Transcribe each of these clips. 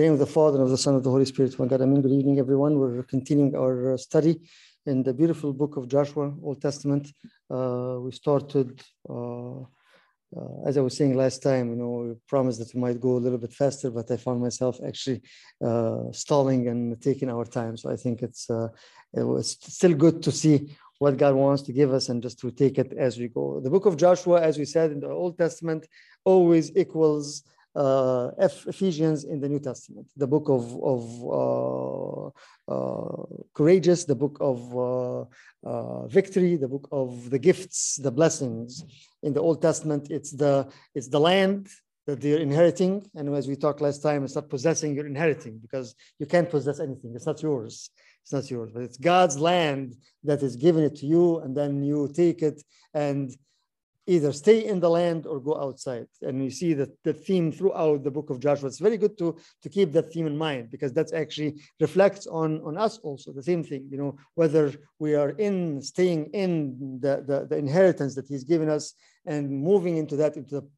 the name of the Father, and of the Son, and of the Holy Spirit, one God. Amen. Good evening, everyone. We're continuing our uh, study in the beautiful book of Joshua, Old Testament. Uh, we started, uh, uh, as I was saying last time, you know, we promised that we might go a little bit faster, but I found myself actually uh, stalling and taking our time. So I think it's uh, it was still good to see what God wants to give us and just to take it as we go. The book of Joshua, as we said in the Old Testament, always equals uh, Ephesians in the New Testament, the book of, of uh, uh, courageous, the book of uh, uh, victory, the book of the gifts, the blessings. In the Old Testament, it's the it's the land that they're inheriting, and as we talked last time, it's not possessing, you're inheriting because you can't possess anything. It's not yours. It's not yours, but it's God's land that is giving it to you, and then you take it and either stay in the land or go outside. And you see that the theme throughout the book of Joshua. It's very good to, to keep that theme in mind because that's actually reflects on, on us also, the same thing, you know, whether we are in staying in the, the, the inheritance that he's given us and moving into that, into the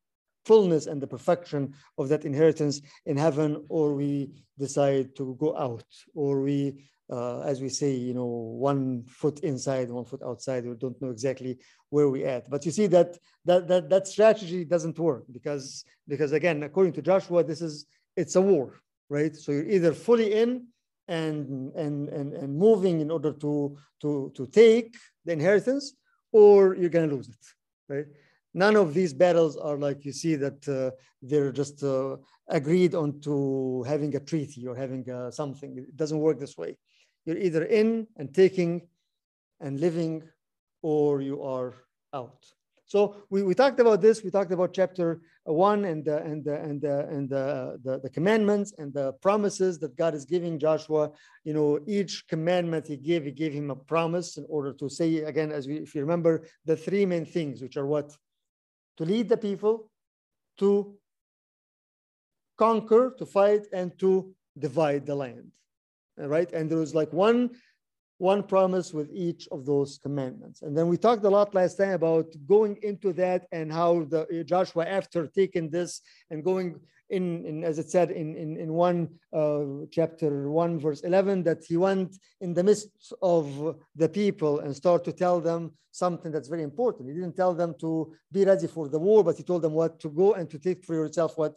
fullness and the perfection of that inheritance in heaven, or we decide to go out, or we uh, as we say, you know, one foot inside, one foot outside. We don't know exactly where we at. But you see that that that that strategy doesn't work because because again, according to Joshua, this is it's a war, right? So you're either fully in and and and and moving in order to to to take the inheritance, or you're gonna lose it, right? None of these battles are like you see that uh, they're just uh, agreed on to having a treaty or having uh, something. It doesn't work this way you're either in and taking and living or you are out. So we, we talked about this. We talked about chapter one and the, and the, and the, and the, the, the, commandments and the promises that God is giving Joshua. You know, each commandment he gave, he gave him a promise in order to say again, as we, if you remember, the three main things, which are what? To lead the people, to conquer, to fight, and to divide the land right? And there was like one one promise with each of those commandments. And then we talked a lot last time about going into that and how the Joshua, after taking this and going in, in as it said in, in, in one uh, chapter one, verse 11, that he went in the midst of the people and start to tell them something that's very important. He didn't tell them to be ready for the war, but he told them what to go and to take for yourself what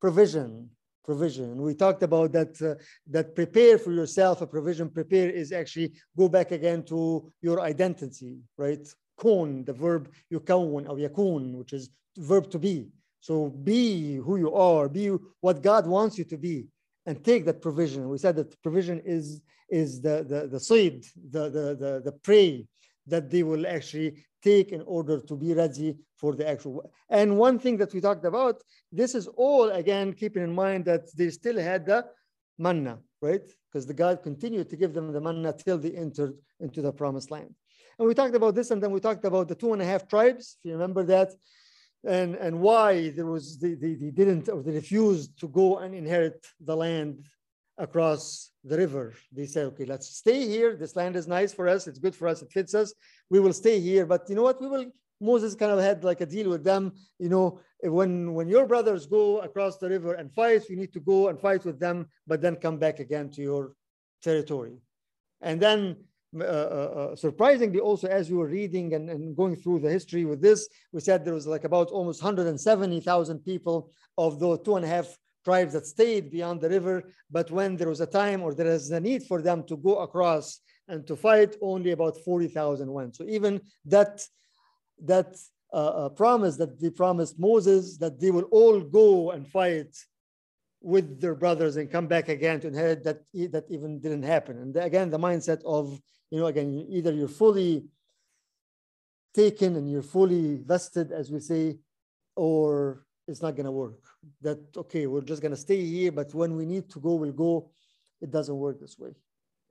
provision provision. We talked about that, uh, that prepare for yourself, a provision prepare is actually go back again to your identity, right? Kun, the verb yukawun or yakun, which is verb to be. So be who you are, be what God wants you to be and take that provision. We said that provision is, is the, the, the seed, the, the, the, the prey that they will actually take in order to be ready for the actual. And one thing that we talked about, this is all again, keeping in mind that they still had the manna, right? Because the God continued to give them the manna till they entered into the promised land. And we talked about this, and then we talked about the two and a half tribes, if you remember that, and, and why there was they, they, they didn't or they refused to go and inherit the land across the river. They said, okay, let's stay here. This land is nice for us. It's good for us. It fits us. We will stay here. But you know what? We will, Moses kind of had like a deal with them. You know, when, when your brothers go across the river and fight, you need to go and fight with them, but then come back again to your territory. And then uh, uh, uh surprisingly also as we were reading and, and going through the history with this we said there was like about almost 170000 people of those two and a half tribes that stayed beyond the river. But when there was a time or there is a need for them to go across and to fight, only about 40,000 went. So even that, that uh, uh, promise that they promised Moses that they will all go and fight with their brothers and come back again to inherit that that even didn't happen. And again, the mindset of, you know, again, either you're fully taken and you're fully vested, as we say, or it's not going to work. That, okay, we're just going to stay here, but when we need to go, we'll go. It doesn't work this way.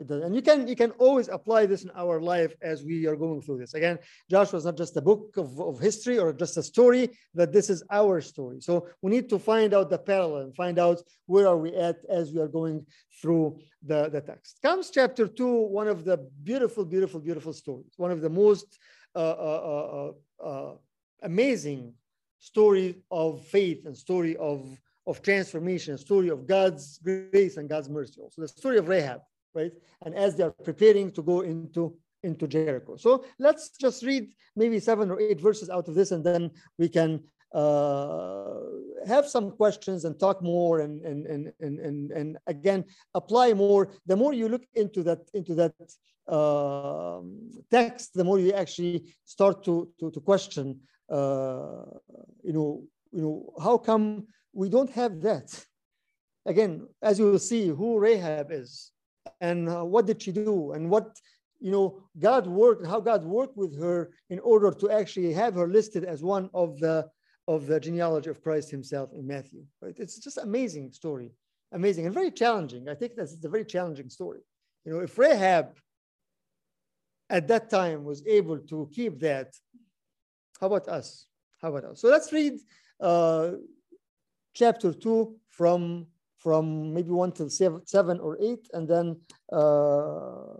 It does. And you can, you can always apply this in our life as we are going through this. Again, Joshua is not just a book of, of history or just a story, that this is our story. So we need to find out the parallel and find out where are we at as we are going through the, the text. Comes chapter two, one of the beautiful, beautiful, beautiful stories, one of the most uh, uh, uh, uh amazing story of faith and story of, of transformation, story of God's grace and God's mercy. Also, the story of Rahab, right? And as they are preparing to go into into Jericho. So let's just read maybe seven or eight verses out of this, and then we can uh, have some questions and talk more and, and, and, and, and, and again, apply more. The more you look into that, into that uh, text, the more you actually start to, to, to question, uh, you know, you know, how come we don't have that? Again, as you will see, who Rahab is and uh, what did she do? And what you know god worked how god worked with her in order to actually have her listed as one of the of the genealogy of christ himself in matthew right? It's just amazing story amazing and very challenging. I think that's a very challenging story. You know if rahab at that time was able to keep that how about us? How about us? So let's read uh, chapter 2 from from maybe 1 to seven, or 8 and then uh,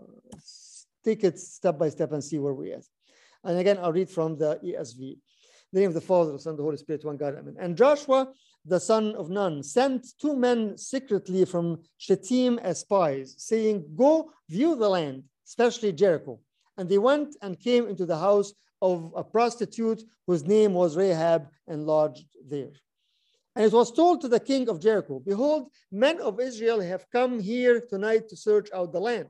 take it step by step and see where we're at. And again, I'll read from the ESV. The name of the Father, the Son, the Holy Spirit, one God, Amen. And Joshua, the son of Nun, sent two men secretly from Shittim as spies, saying, Go view the land, especially Jericho. And they went and came into the house of a prostitute whose name was Rahab and lodged there. And it was told to the king of Jericho, Behold, men of Israel have come here tonight to search out the land.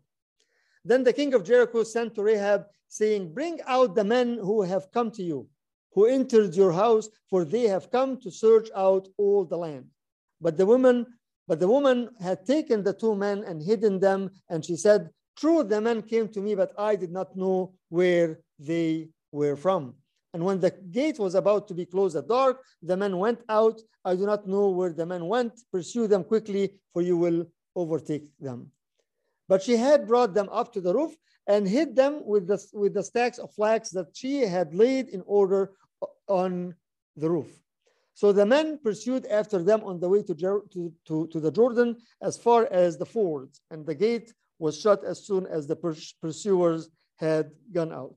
Then the king of Jericho sent to Rahab, saying, Bring out the men who have come to you, who entered your house, for they have come to search out all the land. But the woman, but the woman had taken the two men and hidden them, and she said, True, the men came to me, but I did not know where they were from. And when the gate was about to be closed at dark, the men went out. I do not know where the men went. Pursue them quickly, for you will overtake them. But she had brought them up to the roof and hid them with the, with the stacks of flax that she had laid in order on the roof. So the men pursued after them on the way to, to, to, to the Jordan as far as the fords, and the gate was shut as soon as the pursuers had gone out.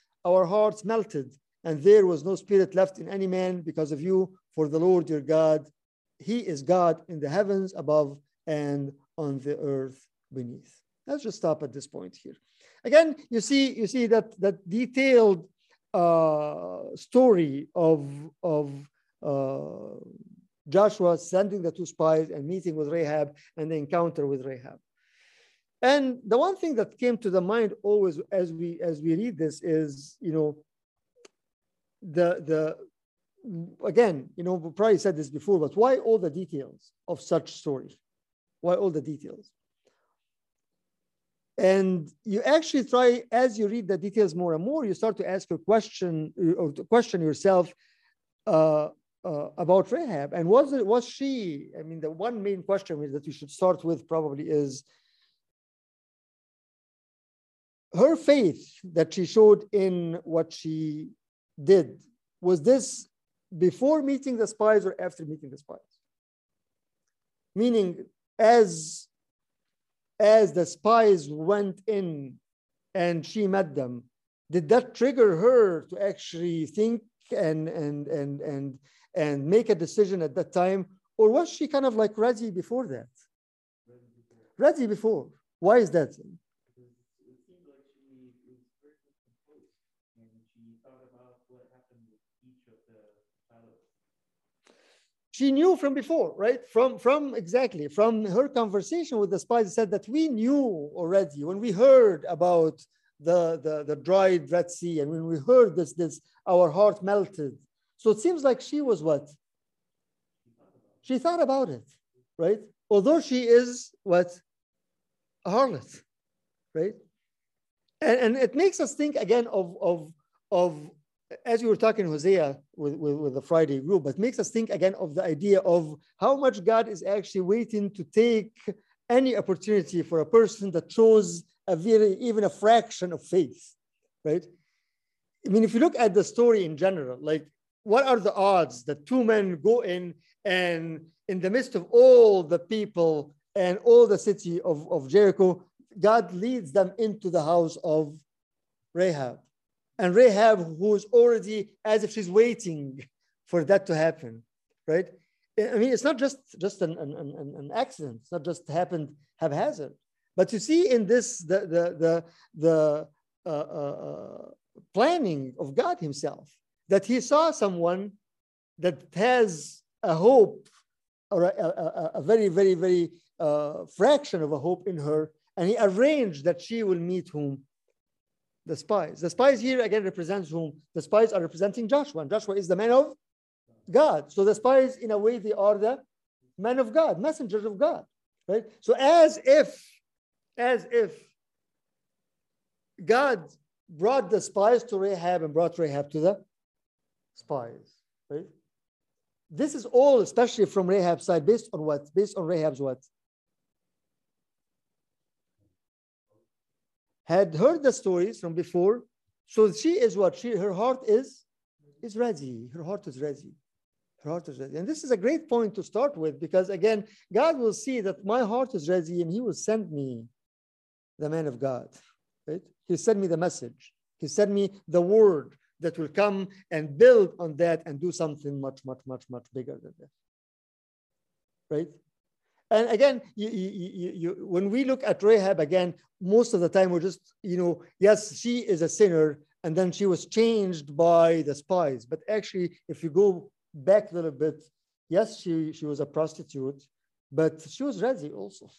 our hearts melted, and there was no spirit left in any man because of you, for the Lord your God, He is God in the heavens above and on the earth beneath. Let's just stop at this point here. Again, you see, you see that that detailed uh, story of of uh, Joshua sending the two spies and meeting with Rahab and the encounter with Rahab. And the one thing that came to the mind always as we as we read this is, you know, the the again, you know, probably said this before, but why all the details of such story? Why all the details? And you actually try, as you read the details more and more, you start to ask a question or to question yourself uh, uh, about Rahab. And was it was she? I mean, the one main question that you should start with probably is her faith that she showed in what she did. Was this before meeting the spies or after meeting the spies? Meaning, as as the spies went in and she met them, did that trigger her to actually think and and and and and make a decision at that time, or was she kind of like ready before that? Ready before. Why is that? She knew from before, right? From, from exactly, from her conversation with the spies, said that we knew already when we heard about the, the, the dried Red Sea and when we heard this, this, our heart melted. So it seems like she was what? She thought about it, right? Although she is what? A harlot, right? And, and it makes us think again of, of, of as we were talking Hosea with, with, with the Friday group, but makes us think again of the idea of how much God is actually waiting to take any opportunity for a person that shows a very, even a fraction of faith, right? I mean, if you look at the story in general, like what are the odds that two men go in and in the midst of all the people and all the city of, of Jericho, God leads them into the house of Rahab. And Rahab, who's already as if she's waiting for that to happen, right? I mean, it's not just, just an, an, an, an accident. It's not just happened haphazard. But you see in this, the, the, the, the uh, uh, uh, planning of God himself, that he saw someone that has a hope or a, a, a very, very, very uh, fraction of a hope in her. And he arranged that she will meet whom? The spies. The spies here again represents whom? The spies are representing Joshua. And Joshua is the man of God. So the spies, in a way, they are the men of God, messengers of God. Right? So as if, as if God brought the spies to Rahab and brought Rahab to the spies. Right? This is all, especially from Rahab's side, based on what? Based on Rahab's what? Had heard the stories from before. So she is what? She her heart is is ready. Her heart is ready. Her heart is ready. And this is a great point to start with because again, God will see that my heart is ready and He will send me the man of God. Right? He sent me the message. He sent me the word that will come and build on that and do something much, much, much, much bigger than that. Right? And again, you, you, you, when we look at Rahab again, most of the time we're just, you know, yes, she is a sinner, and then she was changed by the spies. But actually, if you go back a little bit, yes, she, she was a prostitute, but she was ready also,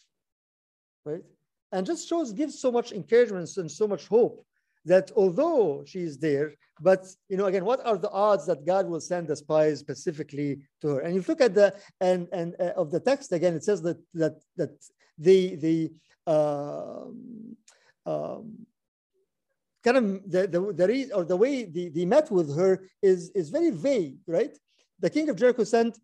right? And just shows, gives so much encouragement and so much hope that although she is there, but you know, again, what are the odds that God will send the spies specifically to her? And if you look at the and and uh, of the text again, it says that that that the the uh, um, kind of the the, the reason or the way they, they met with her is is very vague, right? The king of Jericho sent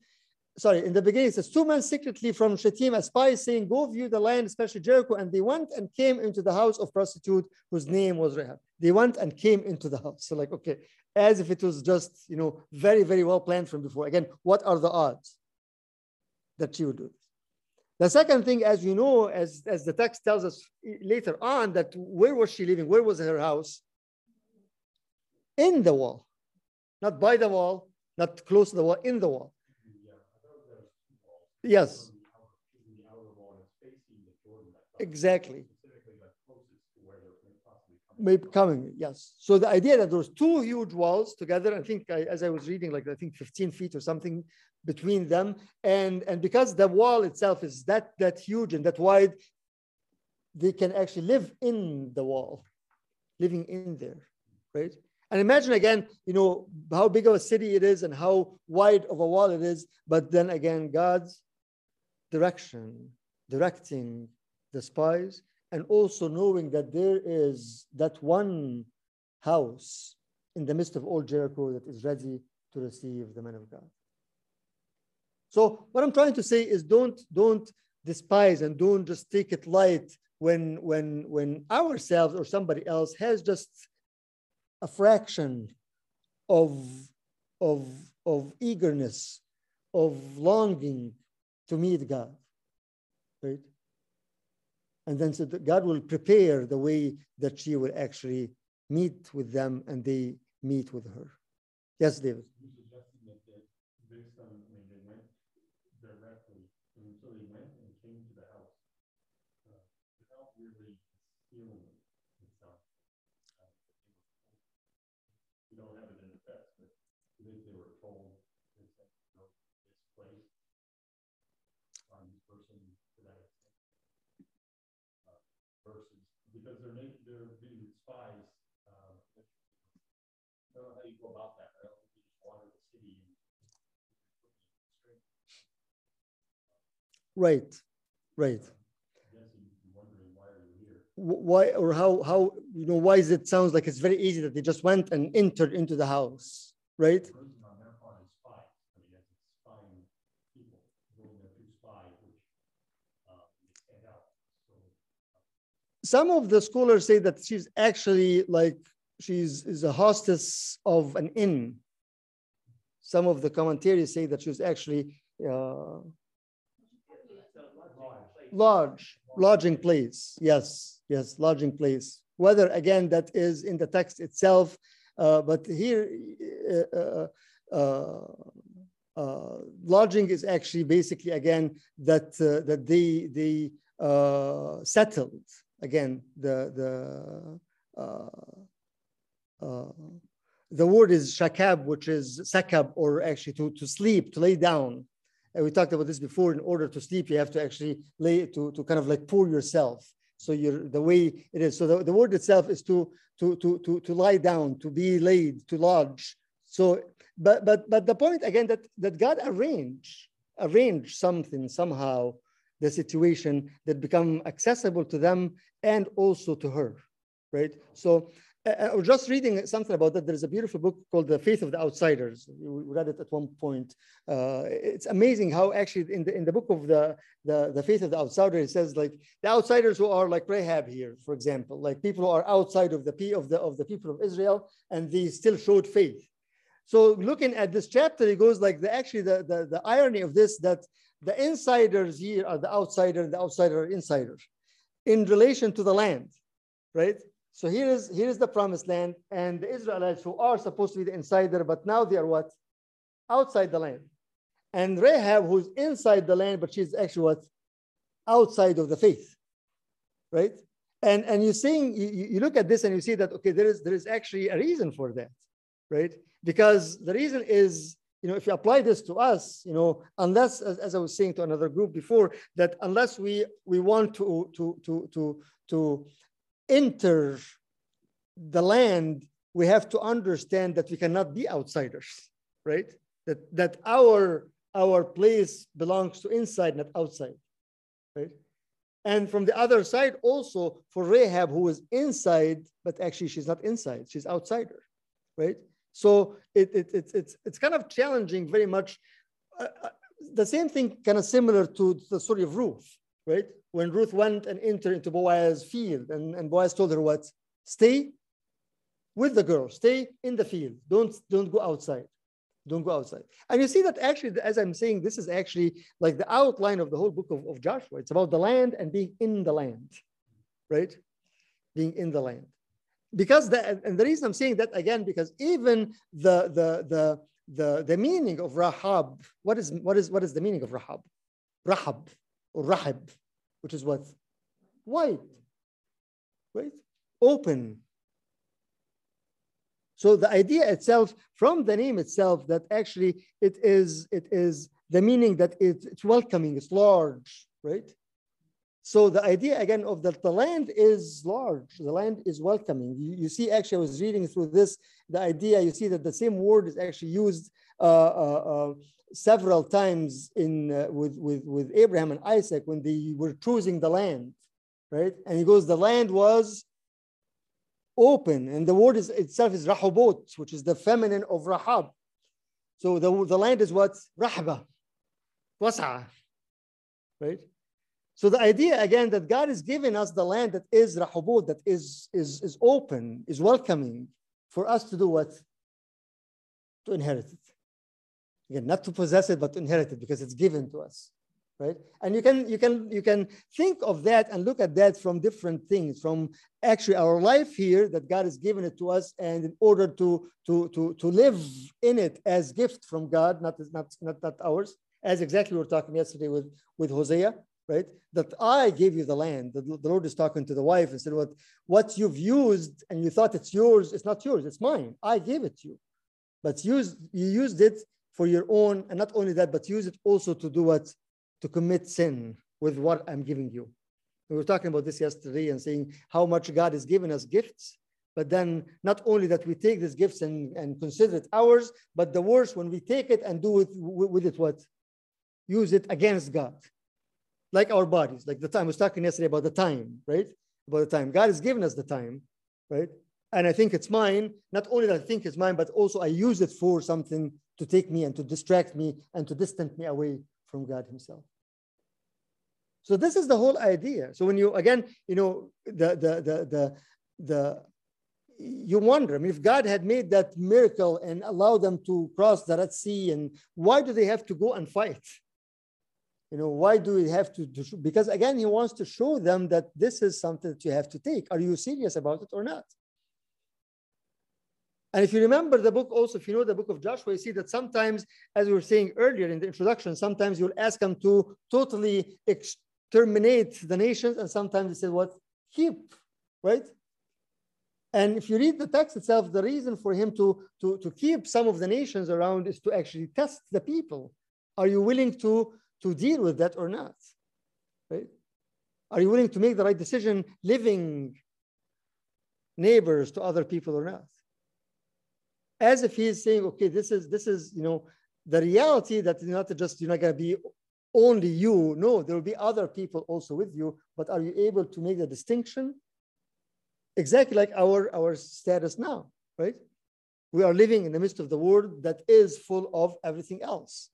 sorry, in the beginning, it says, two men secretly from Shittim, a spy saying, go view the land, especially Jericho. And they went and came into the house of prostitute whose name was Rahab. They went and came into the house. So like, okay, as if it was just, you know, very, very well planned from before. Again, what are the odds that she would do this? The second thing, as you know, as, as the text tells us later on, that where was she living? Where was her house? In the wall, not by the wall, not close to the wall, in the wall. Yes. Exactly. Maybe coming, yes. So the idea that those two huge walls together, I think I, as I was reading, like I think 15 feet or something between them, and and because the wall itself is that that huge and that wide, they can actually live in the wall, living in there, right? And imagine again, you know, how big of a city it is and how wide of a wall it is. But then again, God's direction, directing the spies, and also knowing that there is that one house in the midst of all Jericho that is ready to receive the man of God. So what I'm trying to say is don't don't despise and don't just take it light when when when ourselves or somebody else has just a fraction of of of eagerness of longing to meet God, right? And then so God will prepare the way that she will actually meet with them and they meet with her. Yes, David. because they're making, they're being spies. Um, I don't know how you go about that. I don't think you just water the city. Right, right. Why or how how you know why is it sounds like it's very easy that they just went and entered into the house, right? Some of the scholars say that she's actually like she's is a hostess of an inn. Some of the commentaries say that she was actually uh, lodge, lodging place. Yes, yes, lodging place. Whether again that is in the text itself, uh, but here uh, uh, uh, uh, lodging is actually basically again that uh, that they they settled again the the. The word is shakab, which is sakab, or actually to, to sleep, to lay down. And we talked about this before. In order to sleep, you have to actually lay to, to kind of like pour yourself. So you're the way it is. So the, the word itself is to, to, to, to, to lie down, to be laid, to lodge. So, but but but the point again that that God arranged arranged something somehow the situation that become accessible to them and also to her, right? So I was just reading something about that. There's a beautiful book called The Faith of the Outsiders. We read it at one point. Uh, it's amazing how actually in the in the book of the, the the Faith of the Outsider, it says like the outsiders who are like Rahab here, for example, like people who are outside of the P of the of the people of Israel, and they still showed faith. So looking at this chapter, it goes like the actually the, the, the irony of this that the insiders here are the outsider, the outsider are insiders in relation to the land, right? So here is here is the promised land, and the Israelites who are supposed to be the insider, but now they are what? Outside the land. And Rahab, who's inside the land, but she's actually what? Outside of the faith. Right? And and you're seeing, you, you look at this and you see that okay, there is there is actually a reason for that, right? Because the reason is you know, if you apply this to us, you know, unless, as, as, I was saying to another group before, that unless we we want to to to to to enter the land, we have to understand that we cannot be outsiders, right? That that our our place belongs to inside, not outside, right? And from the other side, also for Rahab, who is inside, but actually she's not inside, she's outsider, right? So it, it, it, it's, it's kind of challenging very much. Uh, uh, the same thing kind of similar to the story of Ruth, right? When Ruth went and entered into Boaz's field and, and Boaz told her what? Stay with the girl, stay in the field. Don't, don't go outside. Don't go outside. And you see that actually, as I'm saying, this is actually like the outline of the whole book of, of Joshua. It's about the land and being in the land, right? Being in the land because the, and the reason I'm saying that again, because even the, the, the, the, the meaning of Rahab, what is, what, is, what is the meaning of Rahab? Rahab or Rahab, which is what? White, right? Open. So the idea itself, from the name itself, that actually it is, it is the meaning that it, it's welcoming, it's large, right? So the idea again of that the land is large, the land is welcoming. You, you, see, actually, I was reading through this, the idea, you see that the same word is actually used uh, uh, uh, several times in uh, with, with, with Abraham and Isaac when they were choosing the land, right? And he goes, the land was open, and the word is, itself is Rahobot, which is the feminine of Rahab. So the, the land is what? Rahba, wasa, right? So the idea again that God is giving us the land that is Rahobot, that is, is, is open, is welcoming for us to do what? To inherit it. Again, not to possess it, but to inherit it because it's given to us. Right? And you can you can you can think of that and look at that from different things, from actually our life here that God has given it to us, and in order to to to to live in it as gift from God, not not not, not ours, as exactly we were talking yesterday with with Hosea, right? That I gave you the land. The, the Lord is talking to the wife and said, what, what you've used and you thought it's yours, it's not yours, it's mine. I gave it to you. But use, you used it for your own, and not only that, but use it also to do what? To commit sin with what I'm giving you. We were talking about this yesterday and saying how much God has given us gifts, but then not only that we take these gifts and, and consider it ours, but the worst when we take it and do it with it what? Use it against God like our bodies, like the time I was talking yesterday about the time, right? about the time. God has given us the time, right? And I think it's mine. Not only that I think it's mine, but also I use it for something to take me and to distract me and to distance me away from God Himself. So this is the whole idea. So when you again, you know, the the the the the you wonder, I mean, if God had made that miracle and allowed them to cross the Red Sea, and why do they have to go and fight? You know, why do we have to, to because again, he wants to show them that this is something that you have to take. Are you serious about it or not? And if you remember the book also, if you know the book of Joshua, you see that sometimes, as we were saying earlier in the introduction, sometimes you'll ask them to totally exterminate the nations, and sometimes they say, what? Keep, right? And if you read the text itself, the reason for him to, to, to keep some of the nations around is to actually test the people. Are you willing to, to deal with that or not? Right? Are you willing to make the right decision living neighbors to other people or not? as if he's saying, okay, this is this is you know the reality that you're not just you're not to be only you. No, there will be other people also with you. But are you able to make the distinction? Exactly like our our status now, right? We are living in the midst of the world that is full of everything else,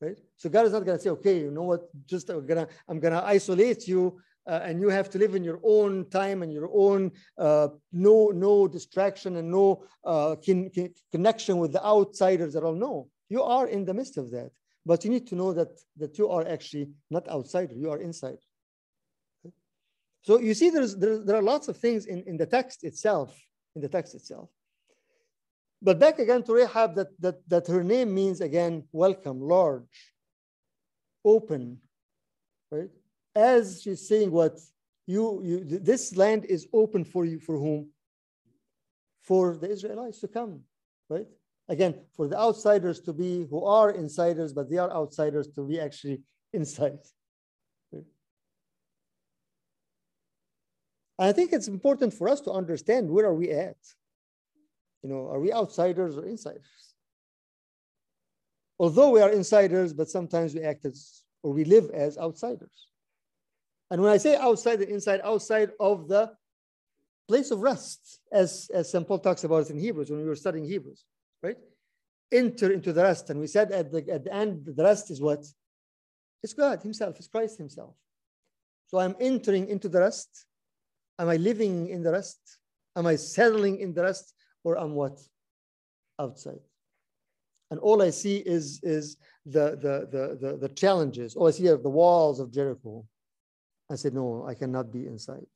right? So God is not going to say, okay, you know what? Just I'm gonna I'm gonna isolate you uh, and you have to live in your own time and your own uh, no no distraction and no uh, kin, kin, connection with the outsiders at all. No, you are in the midst of that, but you need to know that that you are actually not outsider, you are inside. So you see, there's there, there are lots of things in, in the text itself, in the text itself. But back again to Rahab, that that that her name means again welcome, large, open, right? as she's saying what you, you this land is open for you for whom? For the israelites to come right? Again for the outsiders to be who are insiders but they are outsiders to be actually inside i think it's important for us to understand where are we at you know are we outsiders or insiders although we are insiders but sometimes we act as or we live as outsiders and when I say outside and inside, outside of the place of rest, as, as St. Paul talks about it in Hebrews when we were studying Hebrews, right? Enter into the rest. And we said at the, at the end, the rest is what? It's God Himself, it's Christ Himself. So I'm entering into the rest. Am I living in the rest? Am I settling in the rest? Or I'm what? Outside. And all I see is, is the, the, the, the, the challenges. All I see are the walls of Jericho I said, no, I cannot be inside.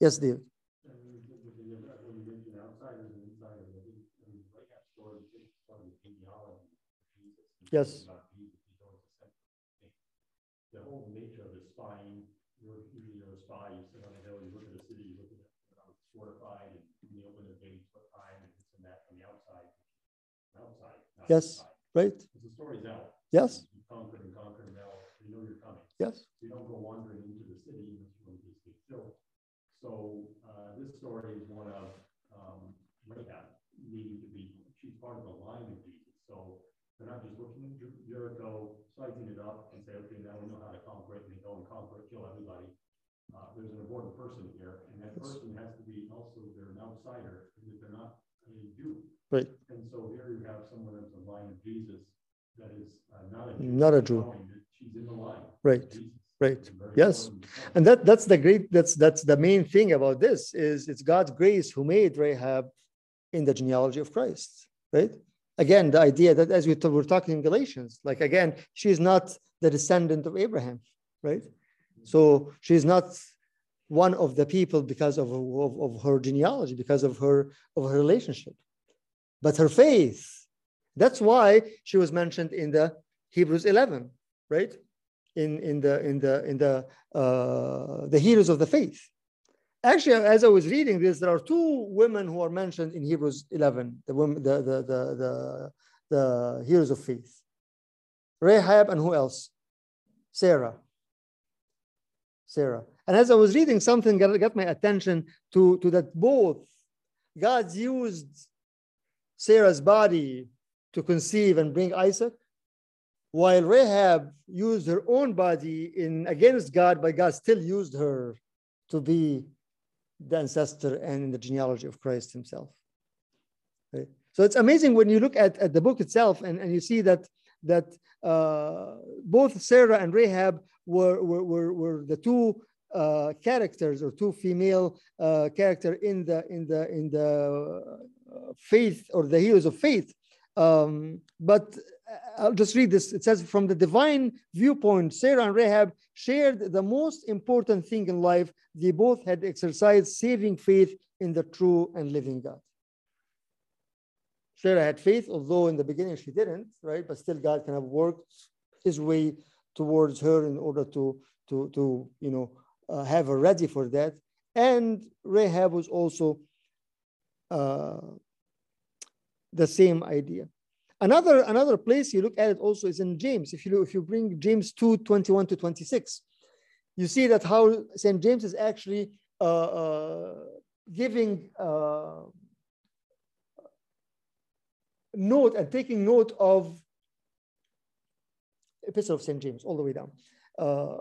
Yes, Dave. Yes. The whole nature of the spying, you're usually you're a spy, you sit on a hill, you look at the city, you look at it, it's and you open the what time, and this and that from the outside. Outside. Yes, right. The story's out. Yes. You conquer and conquer now, you know you're coming. Yes. You don't go wandering into the city unless you want to be still. So uh, this story is one of um, Rahab needing to be, she's part of the line of Jesus. So they're not just looking at Jericho, sizing it up and say, okay, now we know how to conquer it, and they go and conquer it, kill everybody. Uh, there's an important person here, and that person has to be also, they're an outsider, because they're not a Jew. Right. And so here you have someone that's the line of Jesus that is uh, not a Jew. Not a Jew. She's in the line. Right. Right. Yes. And that that's the great that's that's the main thing about this is it's God's grace who made Rahab in the genealogy of Christ. Right. Again, the idea that as we were talking in Galatians, like again, she's not the descendant of Abraham, right? So she's not one of the people because of, of, of her genealogy, because of her of her relationship, but her faith. That's why she was mentioned in the Hebrews 11, right? In in the in the in the uh, the heroes of the faith. Actually, as I was reading this, there are two women who are mentioned in Hebrews 11, the women, the the the the, the heroes of faith. Rahab and who else? Sarah. Sarah. And as I was reading something got, my attention to, to that both God used Sarah's body to conceive and bring Isaac, while Rahab used her own body in against God, but God still used her to be the ancestor and in the genealogy of Christ himself. Right? So it's amazing when you look at, at the book itself and, and you see that that uh, both Sarah and Rahab were, were, were, were the two uh, characters or two female uh, character in the in the in the uh, faith or the heroes of faith. Um, but I'll just read this. It says, from the divine viewpoint, Sarah and Rahab shared the most important thing in life. They both had exercised saving faith in the true and living God. Sarah had faith, although in the beginning she didn't, right? But still, God kind of worked his way towards her in order to, to, to you know, uh, have her ready for that. And Rahab was also uh, the same idea. Another, another place you look at it also is in James. If you, look, if you bring James 2, 21 to 26, you see that how St. James is actually uh, uh, giving uh, note and taking note of Epistle of St. James all the way down. Uh,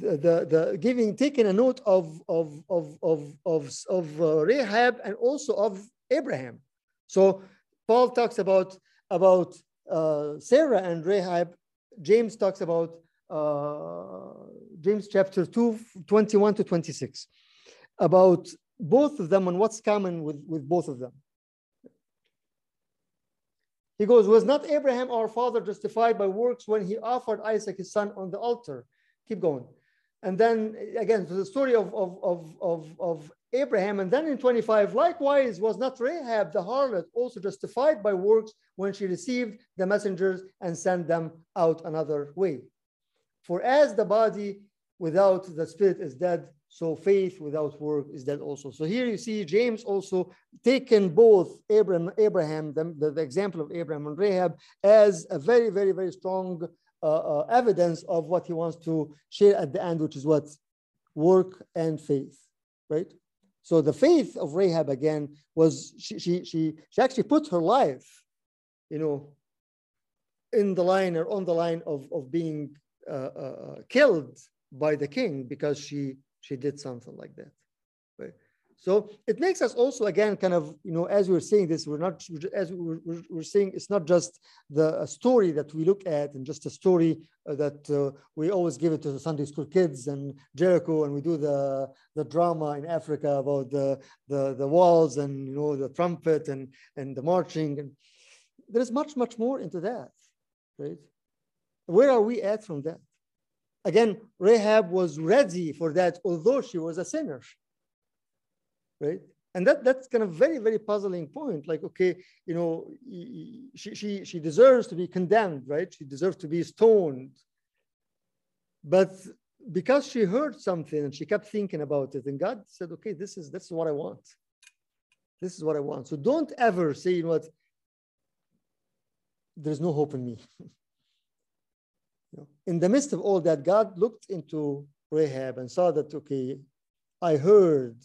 the, the, the, giving taking a note of of of of of, of uh, Rahab and also of Abraham. So Paul talks about about uh, Sarah and Rahab, James talks about uh, James chapter 2, 21 to 26, about both of them and what's common with, with both of them. He goes, Was not Abraham our father justified by works when he offered Isaac his son on the altar? Keep going. And then again, the story of, of, of, of, of Abraham. And then in 25, likewise, was not Rahab the harlot also justified by works when she received the messengers and sent them out another way? For as the body without the spirit is dead, so faith without work is dead also. So here you see James also taken both Abraham, Abraham the, the, the example of Abraham and Rahab, as a very, very, very strong uh, uh, evidence of what he wants to share at the end, which is what work and faith, right? So the faith of Rahab again was she she she, she actually put her life, you know, in the line or on the line of of being uh, uh, uh killed by the king because she she did something like that. Right? So it makes us also again kind of you know as we're saying this we're not as we're, we're, saying it's not just the story that we look at and just a story uh, that uh, we always give it to the Sunday school kids and Jericho and we do the the drama in Africa about the the the walls and you know the trumpet and and the marching and there's much much more into that right where are we at from that again Rahab was ready for that although she was a sinner right? And that that's kind of very very puzzling point. Like, okay, you know, she she she deserves to be condemned, right? She deserves to be stoned, but because she heard something and she kept thinking about it, and God said, okay, this is this is what I want. This is what I want. So don't ever say, you know what, there's no hope in me. in the midst of all that, God looked into Rahab and saw that, okay, I heard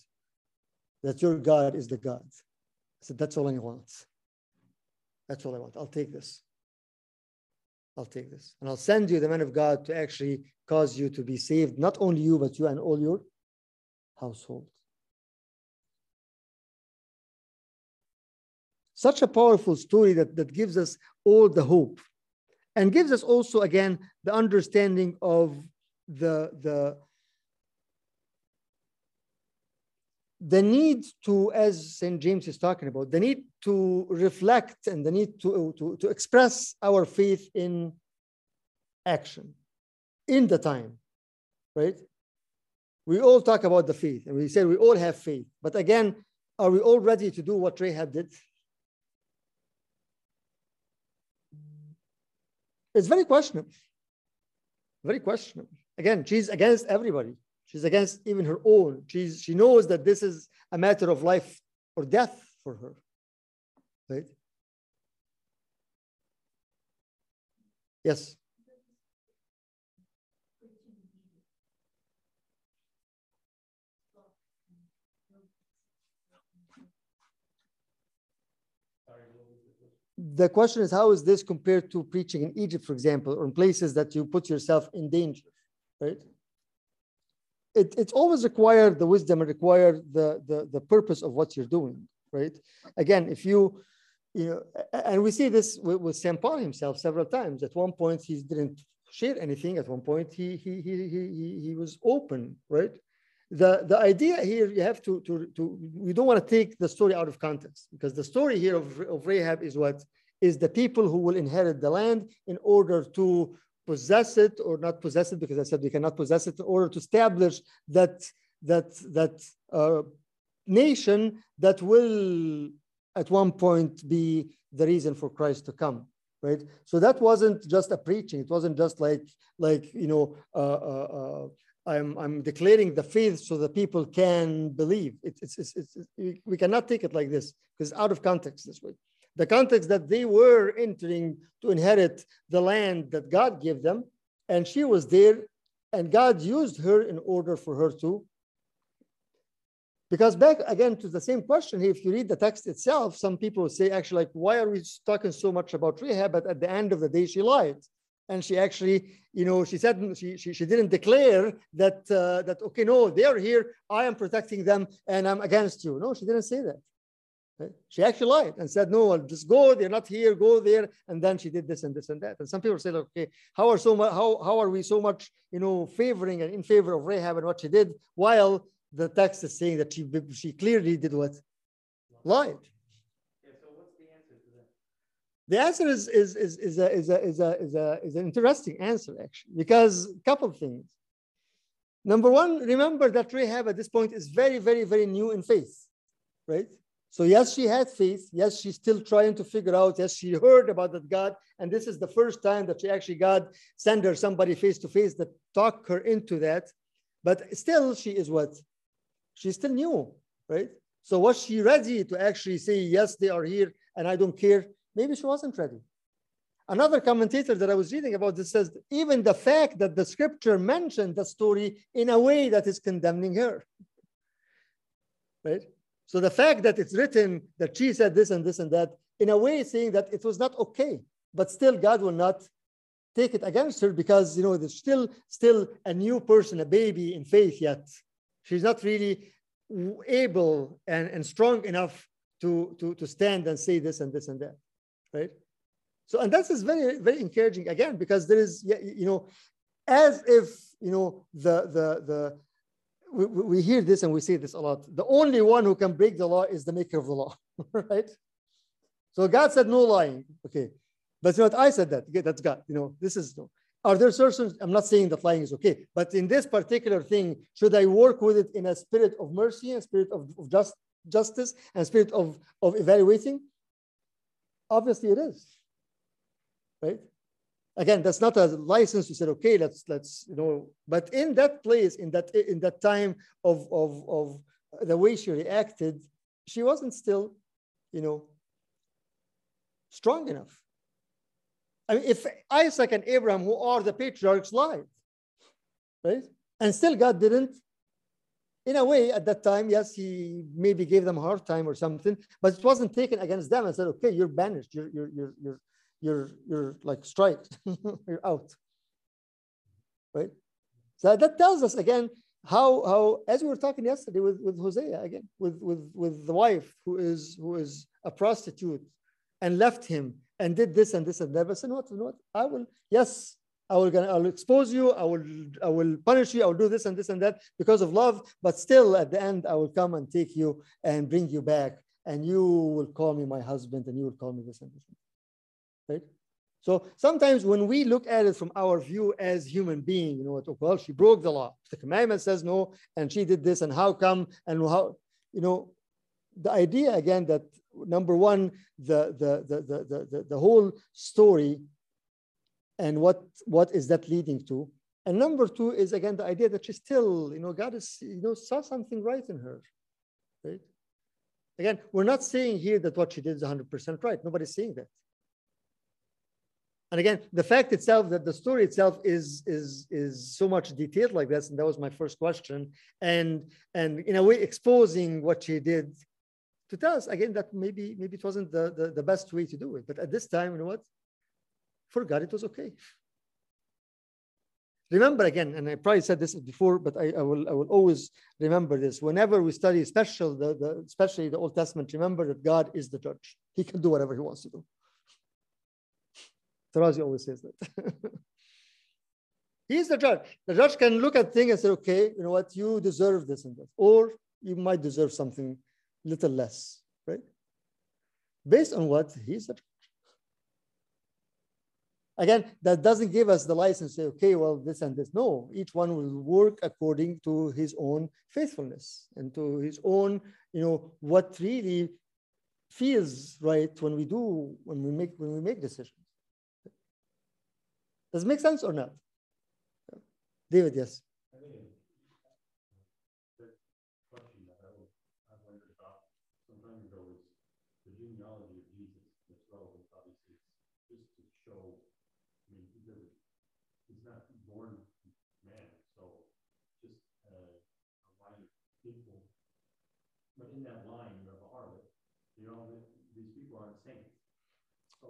that your God is the God. I said, That's all I want. That's all I want. I'll take this. I'll take this. And I'll send you the man of God to actually cause you to be saved, not only you, but you and all your household. Such a powerful story that, that gives us all the hope and gives us also, again, the understanding of the, the, the need to, as St. James is talking about, the need to reflect and the need to, to, to express our faith in action, in the time, right? We all talk about the faith and we say we all have faith. But again, are we all ready to do what Rahab did? It's very questionable. Very questionable. Again, she's against everybody. She's against even her own. She's, she knows that this is a matter of life or death for her. Right? Yes. The question is how is this compared to preaching in Egypt, for example, or in places that you put yourself in danger, right? It, it's always required the wisdom and require the, the, the purpose of what you're doing, right? Again, if you, you know, and we see this with, with St. Paul himself several times. At one point, he didn't share anything. At one point, he, he, he, he, he was open, right? the, the idea here, you have to, to, to, we don't want to take the story out of context because the story here of, of Rahab is what? Is the people who will inherit the land in order to possess it or not possess it because I said we cannot possess it in order to establish that, that, that uh, nation that will at one point be the reason for Christ to come right so that wasn't just a preaching it wasn't just like like you know uh, uh, uh I'm, I'm declaring the faith so that people can believe. It, it's, it's, it's, we cannot take it like this because out of context this way. The context that they were entering to inherit the land that God gave them, and she was there, and God used her in order for her to. Because back again to the same question here, if you read the text itself, some people say, actually, like, why are we talking so much about Rahab? But at the end of the day, she lied and she actually you know she said she she, she didn't declare that uh, that okay no they're here i am protecting them and i'm against you no she didn't say that? Eh? she actually lied and said no I'll just go they're not here go there. And then she did this and this and that. And some people say okay how are so much how, how are we so much you know favoring and in favor of rahab and what she did? While the text is saying that she she clearly did what? Lied. The answer is, is, is, is, a, is, a, is, a, is, a, is an interesting answer, actually, because a couple of things. Number one, remember that Rahab at this point is very, very, very new in faith, right? So yes, she had faith. Yes, she's still trying to figure out. Yes, she heard about that God, and this is the first time that she actually God send her somebody face to face that talk her into that. But still, she is what? She's still new, right? So was she ready to actually say yes, they are here, and I don't care? Maybe she wasn't ready. Another commentator that I was reading about this says even the fact that the scripture mentioned the story in a way that is condemning her. Right? So the fact that it's written that she said this and this and that, in a way saying that it was not okay, but still God will not take it against her because you know there's still still a new person, a baby in faith yet. She's not really able and, and strong enough to, to, to stand and say this and this and that right? So, and that is very, very encouraging again, because there is, you know, as if, you know, the, the, the, we, we hear this and we say this a lot. The only one who can break the law is the maker of the law, right? So God said no lying. Okay. But you know what? I said that. Okay, that's God. You know, this is, no. are there certain, I'm not saying that lying is okay, but in this particular thing, should I work with it in a spirit of mercy and spirit of, of just, justice and spirit of, of evaluating? Obviously it is, right? Again, that's not a license to say, okay, let's, let's, you know, but in that place, in that, in that time of, of, of the way she reacted, she wasn't still, you know, strong enough. I mean, if Isaac and Abraham, who are the patriarchs, lied, right? And still God didn't in a way, at that time, yes, he maybe gave them a hard time or something, but it wasn't taken against them and said, okay, you're banished, you're, you're, you're, you're, you're, you're like striked, you're out, right? So that tells us again how, how as we were talking yesterday with, with Hosea again, with, with, with the wife who is, who is a prostitute and left him and did this and this and that, but said, what, what, I will, yes, I will gonna, I'll expose you. I will, I will punish you. I will do this and this and that because of love. But still, at the end, I will come and take you and bring you back, and you will call me my husband, and you will call me this and this. Right? So sometimes when we look at it from our view as human being, you know what? Oh, well, she broke the law. The commandment says no, and she did this, and how come? And how? You know, the idea again that number one, the the the the the, the whole story and what what is that leading to and number two is again the idea that she still you know god is you know saw something right in her right again we're not saying here that what she did is 100% right nobody's saying that and again the fact itself that the story itself is is is so much detailed like this and that was my first question and and in a way exposing what she did to tell us again that maybe maybe it wasn't the, the, the best way to do it. But at this time, you know what? For God, it was okay. Remember again, and I probably said this before, but I, I will I will always remember this. Whenever we study, especially the, the especially the Old Testament, remember that God is the judge. He can do whatever he wants to do. Tarazi always says that. He's the judge. The judge can look at things and say, okay, you know what, you deserve this and that. Or you might deserve something little less, right? Based on what? He's the judge. Again, that doesn't give us the license to say, okay, well, this and this. No, each one will work according to his own faithfulness and to his own, you know, what really feels right when we do, when we make, when we make decisions. Does it make sense or not? David, yes.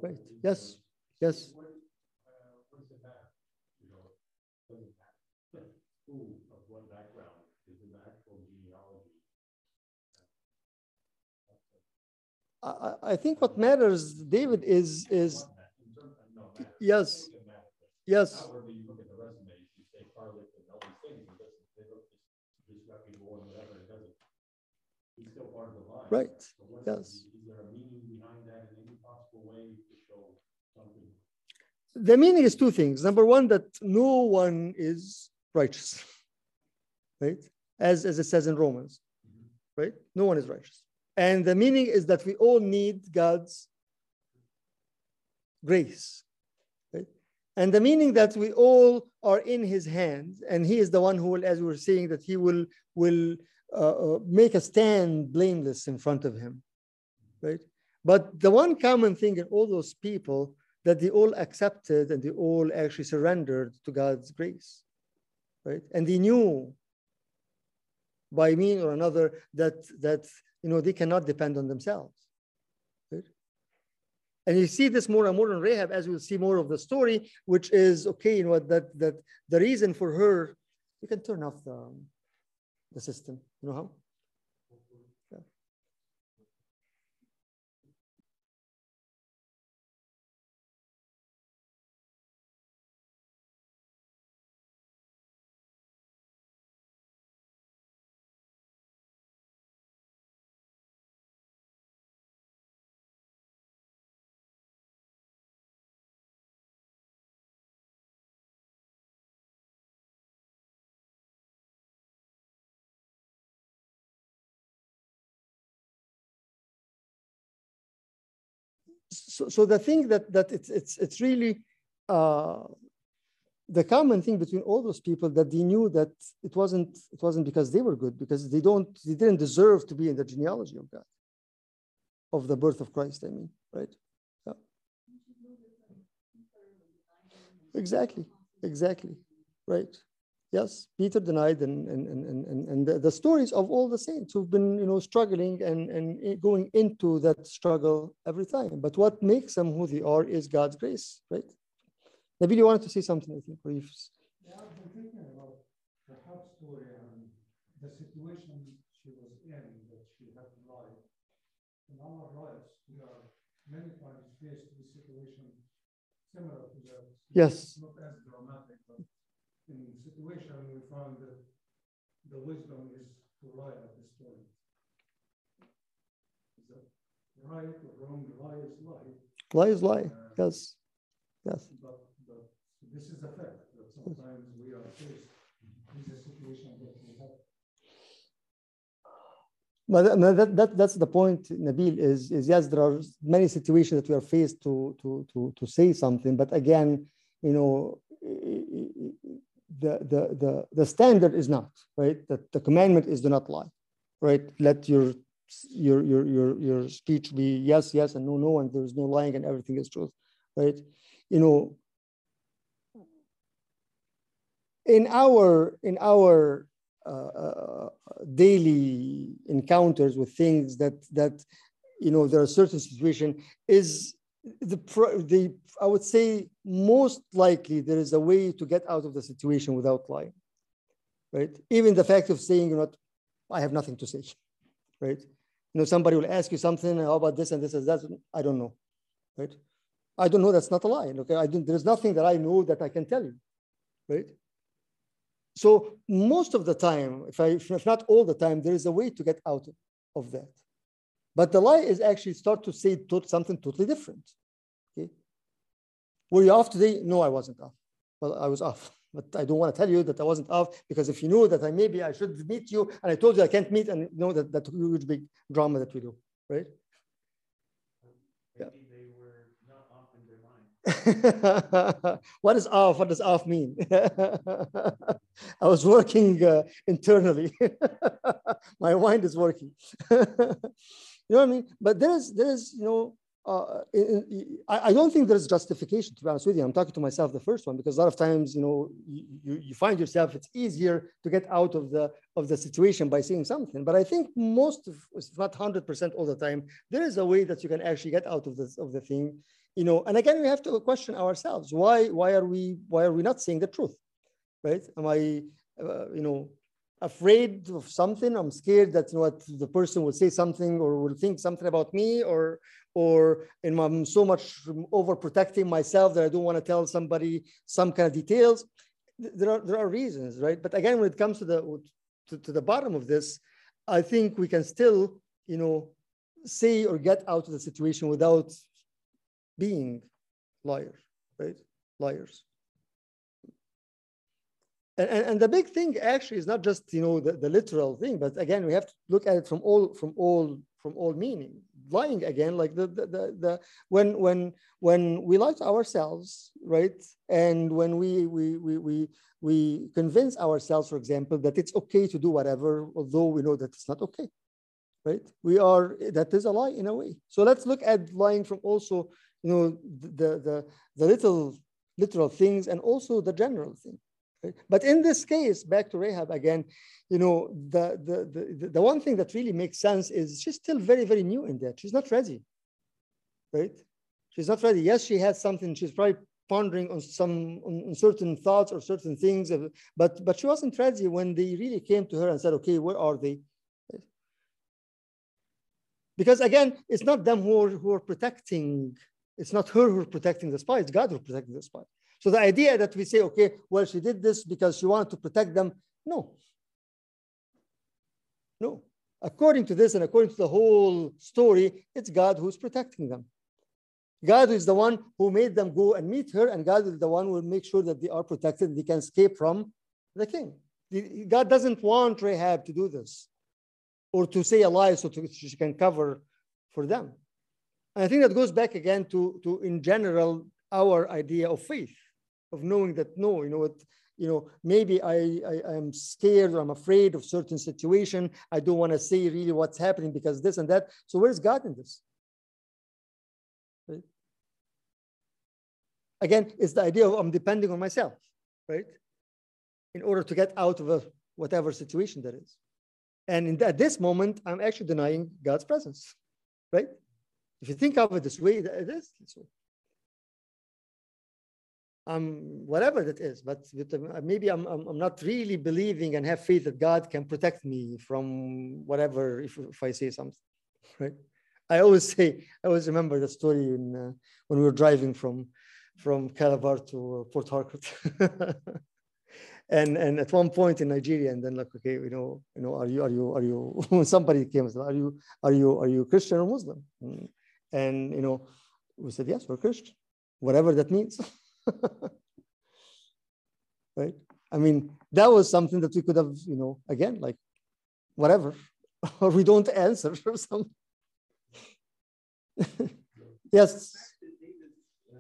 right. Yes. Yes. What, uh, what does it matter? You know, does it matter? Who of what background is in the actual genealogy? I, think what matters, David, is is yes, yes. Right. Yes. The meaning is two things. Number one, that no one is righteous, right? As, as it says in Romans, right? No one is righteous. And the meaning is that we all need God's grace, right? And the meaning that we all are in his hands, and he is the one who will, as we were saying, that he will, will uh, uh, make a stand blameless in front of him, right? But the one common thing in all those people that they all accepted and they all actually surrendered to God's grace, right? And they knew by mean or another that that you know they cannot depend on themselves. And you see this more and more in Rahab as we'll see more of the story, which is okay, you know that that the reason for her, you can turn off the the system. You know how? So, the thing that that it's it's it's really uh, the common thing between all those people that they knew that it wasn't it wasn't because they were good because they don't they didn't deserve to be in the genealogy of God. Of the birth of Christ I mean right? Yeah. exactly. Exactly. Right Yes, Peter denied, and and and and, and the, the, stories of all the saints who've been you know struggling and and going into that struggle every time. But what makes them who they are is God's grace, right? Maybe you wanted to say something, I think, brief. Yeah, I've been thinking about the help story and the situation she was in that she had to lie. In our lives, we are many times faced with a situation similar to that. Yes. Not as dramatic, but in the situation, we found that the wisdom is to lie at this point. Is that right or wrong? Lie is lie. Lie is lie. Uh, yes. Yes. But, but this is a fact that sometimes we are faced with a situation that we have. But that, that, that's the point, Nabil, is, is yes, there are many situations that we are faced to, to, to, to say something, but again, you know, the, the, the, the standard is not, right? That the commandment is do not lie, right? Let your, your, your, your, your speech be yes, yes, and no, no, and there's no lying and everything is truth, right? You know, in our, in our uh, uh, daily encounters with things that that you know there are certain situation is the the I would say most likely there is a way to get out of the situation without lying, right? Even the fact of saying you're not, I have nothing to say, right? You know somebody will ask you something how about this and this and that I don't know, right? I don't know that's not a lie. Okay, I don't, there's nothing that I know that I can tell you, right? So most of the time, if, I, if not all the time, there is a way to get out of that. But the lie is actually start to say something totally different. Okay. Were you off today? No, I wasn't off. Well, I was off, but I don't want to tell you that I wasn't off because if you knew that I maybe I should meet you and I told you I can't meet and you know that that huge big drama that we do, right? what is off? What does off mean? I was working uh, internally. My mind is working. You know what I mean? But there's, there's, you know, uh, I, I, don't think there's justification to be honest with you. I'm talking to myself the first one because a lot of times, you know, you, you find yourself it's easier to get out of the of the situation by saying something. But I think most, of, if not hundred percent all the time, there is a way that you can actually get out of this of the thing you know and again we have to question ourselves why why are we why are we not saying the truth right am i uh, you know afraid of something i'm scared that what the person will say something or will think something about me or or and i'm so much overprotecting myself that i don't want to tell somebody some kind of details there are there are reasons right but again when it comes to the to, to the bottom of this i think we can still you know say or get out of the situation without being liars, right? Liars. And, and, the big thing actually is not just you know the, the literal thing, but again we have to look at it from all from all from all meaning. Lying again, like the the, the, the when when when we lie to ourselves, right? And when we we we we we convince ourselves, for example, that it's okay to do whatever, although we know that it's not okay, right? We are that is a lie in a way. So let's look at lying from also you know, the, the, the little literal things and also the general thing. But in this case, back to Rahab again, you know, the, the, the, the one thing that really makes sense is she's still very, very new in that. She's not ready, right? She's not ready. Yes, she has something. She's probably pondering on some on, certain thoughts or certain things, uh, but but she wasn't ready when they really came to her and said, "Okay, where are they?" Because again, it's not them who are, who are protecting it's not her who's protecting the spy, it's God who's protecting the spy. So the idea that we say, okay, well, she did this because she wanted to protect them, no. No. According to this and according to the whole story, it's God who's protecting them. God is the one who made them go and meet her, and God is the one who will make sure that they are protected, they can escape from the king. God doesn't want Rahab to do this or to say a lie so she can cover for them. And I think that goes back again to, to in general, our idea of faith, of knowing that no, you know what, you know, maybe I, I am scared or I'm afraid of certain situation. I don't want to say really what's happening because this and that. So where's God in this? Right? Again, it's the idea of I'm depending on myself, right? In order to get out of a, whatever situation that is. And at this moment, I'm actually denying God's presence, right? If you think of it this way, it is this way. Um, whatever that is, but uh, maybe I'm, I'm, I'm, not really believing and have faith that God can protect me from whatever if, if I say something, right? I always say, I always remember the story in, uh, when we were driving from, from Calabar to uh, Port Harcourt. and and at one point in Nigeria, and then like, okay, you know, you know, are you are you are you? somebody came and said, are you are you are you Christian or Muslim? And and, you know, we said, yes, we're Christian, whatever that means. right? I mean, that was something that we could have, you know, again, like, whatever, or we don't answer or something. yes. Uh,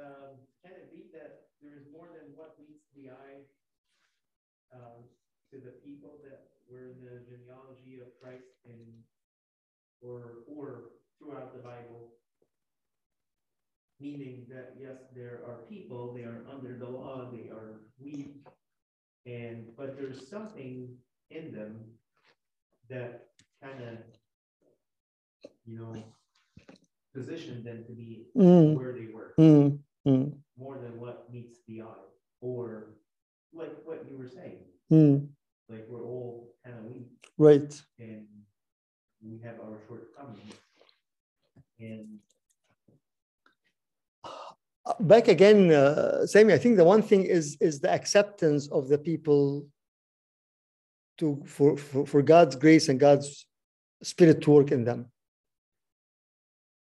um, can it be that there is more than what meets the eye um, to the people that were the genealogy of Christ or or throughout the Bible, meaning that yes, there are people, they are under the law, they are weak, and but there's something in them that kind of, you know, positioned them to be Mm, where they were, mm, mm, more than what meets the eye, or like what you were saying, mm. like we're all kind of weak Right. and we have our shortcomings. And Back again, uh, Sammy, I think the one thing is is the acceptance of the people to for, for, for God's grace and God's spirit to work in them.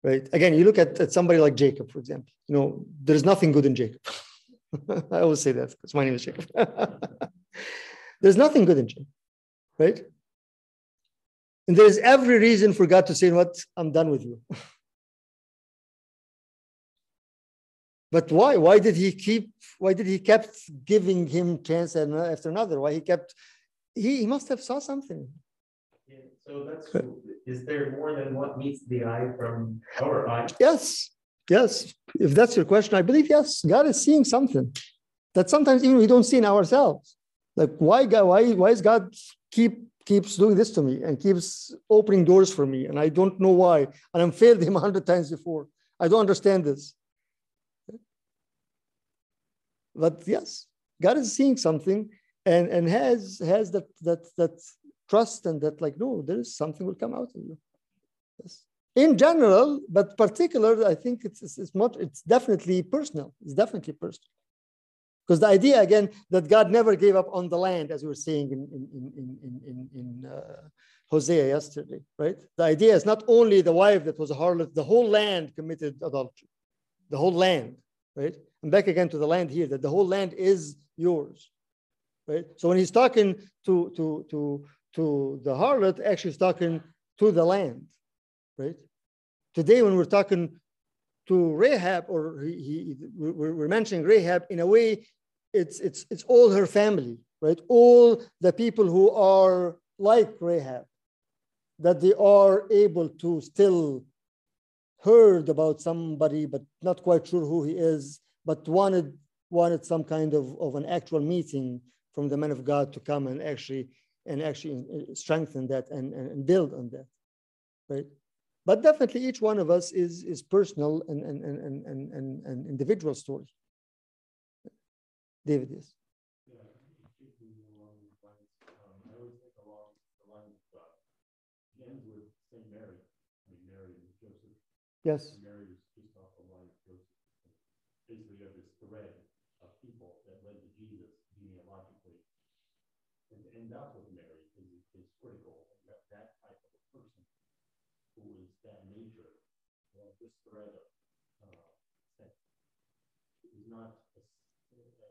Right. Again, you look at, at somebody like Jacob, for example. You know, there's nothing good in Jacob. I always say that because my name is Jacob. there's nothing good in Jacob, right? And there's every reason for God to say, "What I'm done with you." But why? Why did he keep? Why did he kept giving him chance uh, after another? Why he kept? He, he must have saw something. yeah, so that's, is there more than what meets the eye from our eye? Yes, yes. If that's your question, I believe yes. God is seeing something that sometimes even we don't see in ourselves. Like why God? Why why is God keep keeps doing this to me and keeps opening doors for me and I don't know why and I've failed him a hundred times before. I don't understand this. But yes, God is seeing something and and has has that that that trust and that like no, there is something will come out of you. Yes. In general, but particular, I think it's it's, it's much it's definitely personal. It's definitely personal. Because the idea again that God never gave up on the land, as we were saying in in in in in, in uh, Hosea yesterday, right? The idea is not only the wife that was a harlot, the whole land committed adultery, the whole land, right? And back again to the land here, that the whole land is yours, right? So when he's talking to to to to the harlot, actually he's talking to the land, right? Today, when we're talking to Rahab, or he, he we're, mentioning Rahab in a way, it's it's it's all her family, right? All the people who are like Rahab, that they are able to still heard about somebody, but not quite sure who he is, but wanted wanted some kind of, of an actual meeting from the man of God to come and actually and actually uh, strengthen that and, and, build on that, right? But definitely each one of us is is personal and and and and and, and, individual story. David, is. yes keeping along these lines, um, I always think along the lines of, uh, it ends with Saint Mary, I mean, Mary and Joseph. Yes. And Mary was just off the line of Joseph. Basically, you have this thread of people that led to Jesus genealogically. And to end up with Mary is, is critical, that, that type of a person who is that nature, you know, this thread of, uh, that is not a, a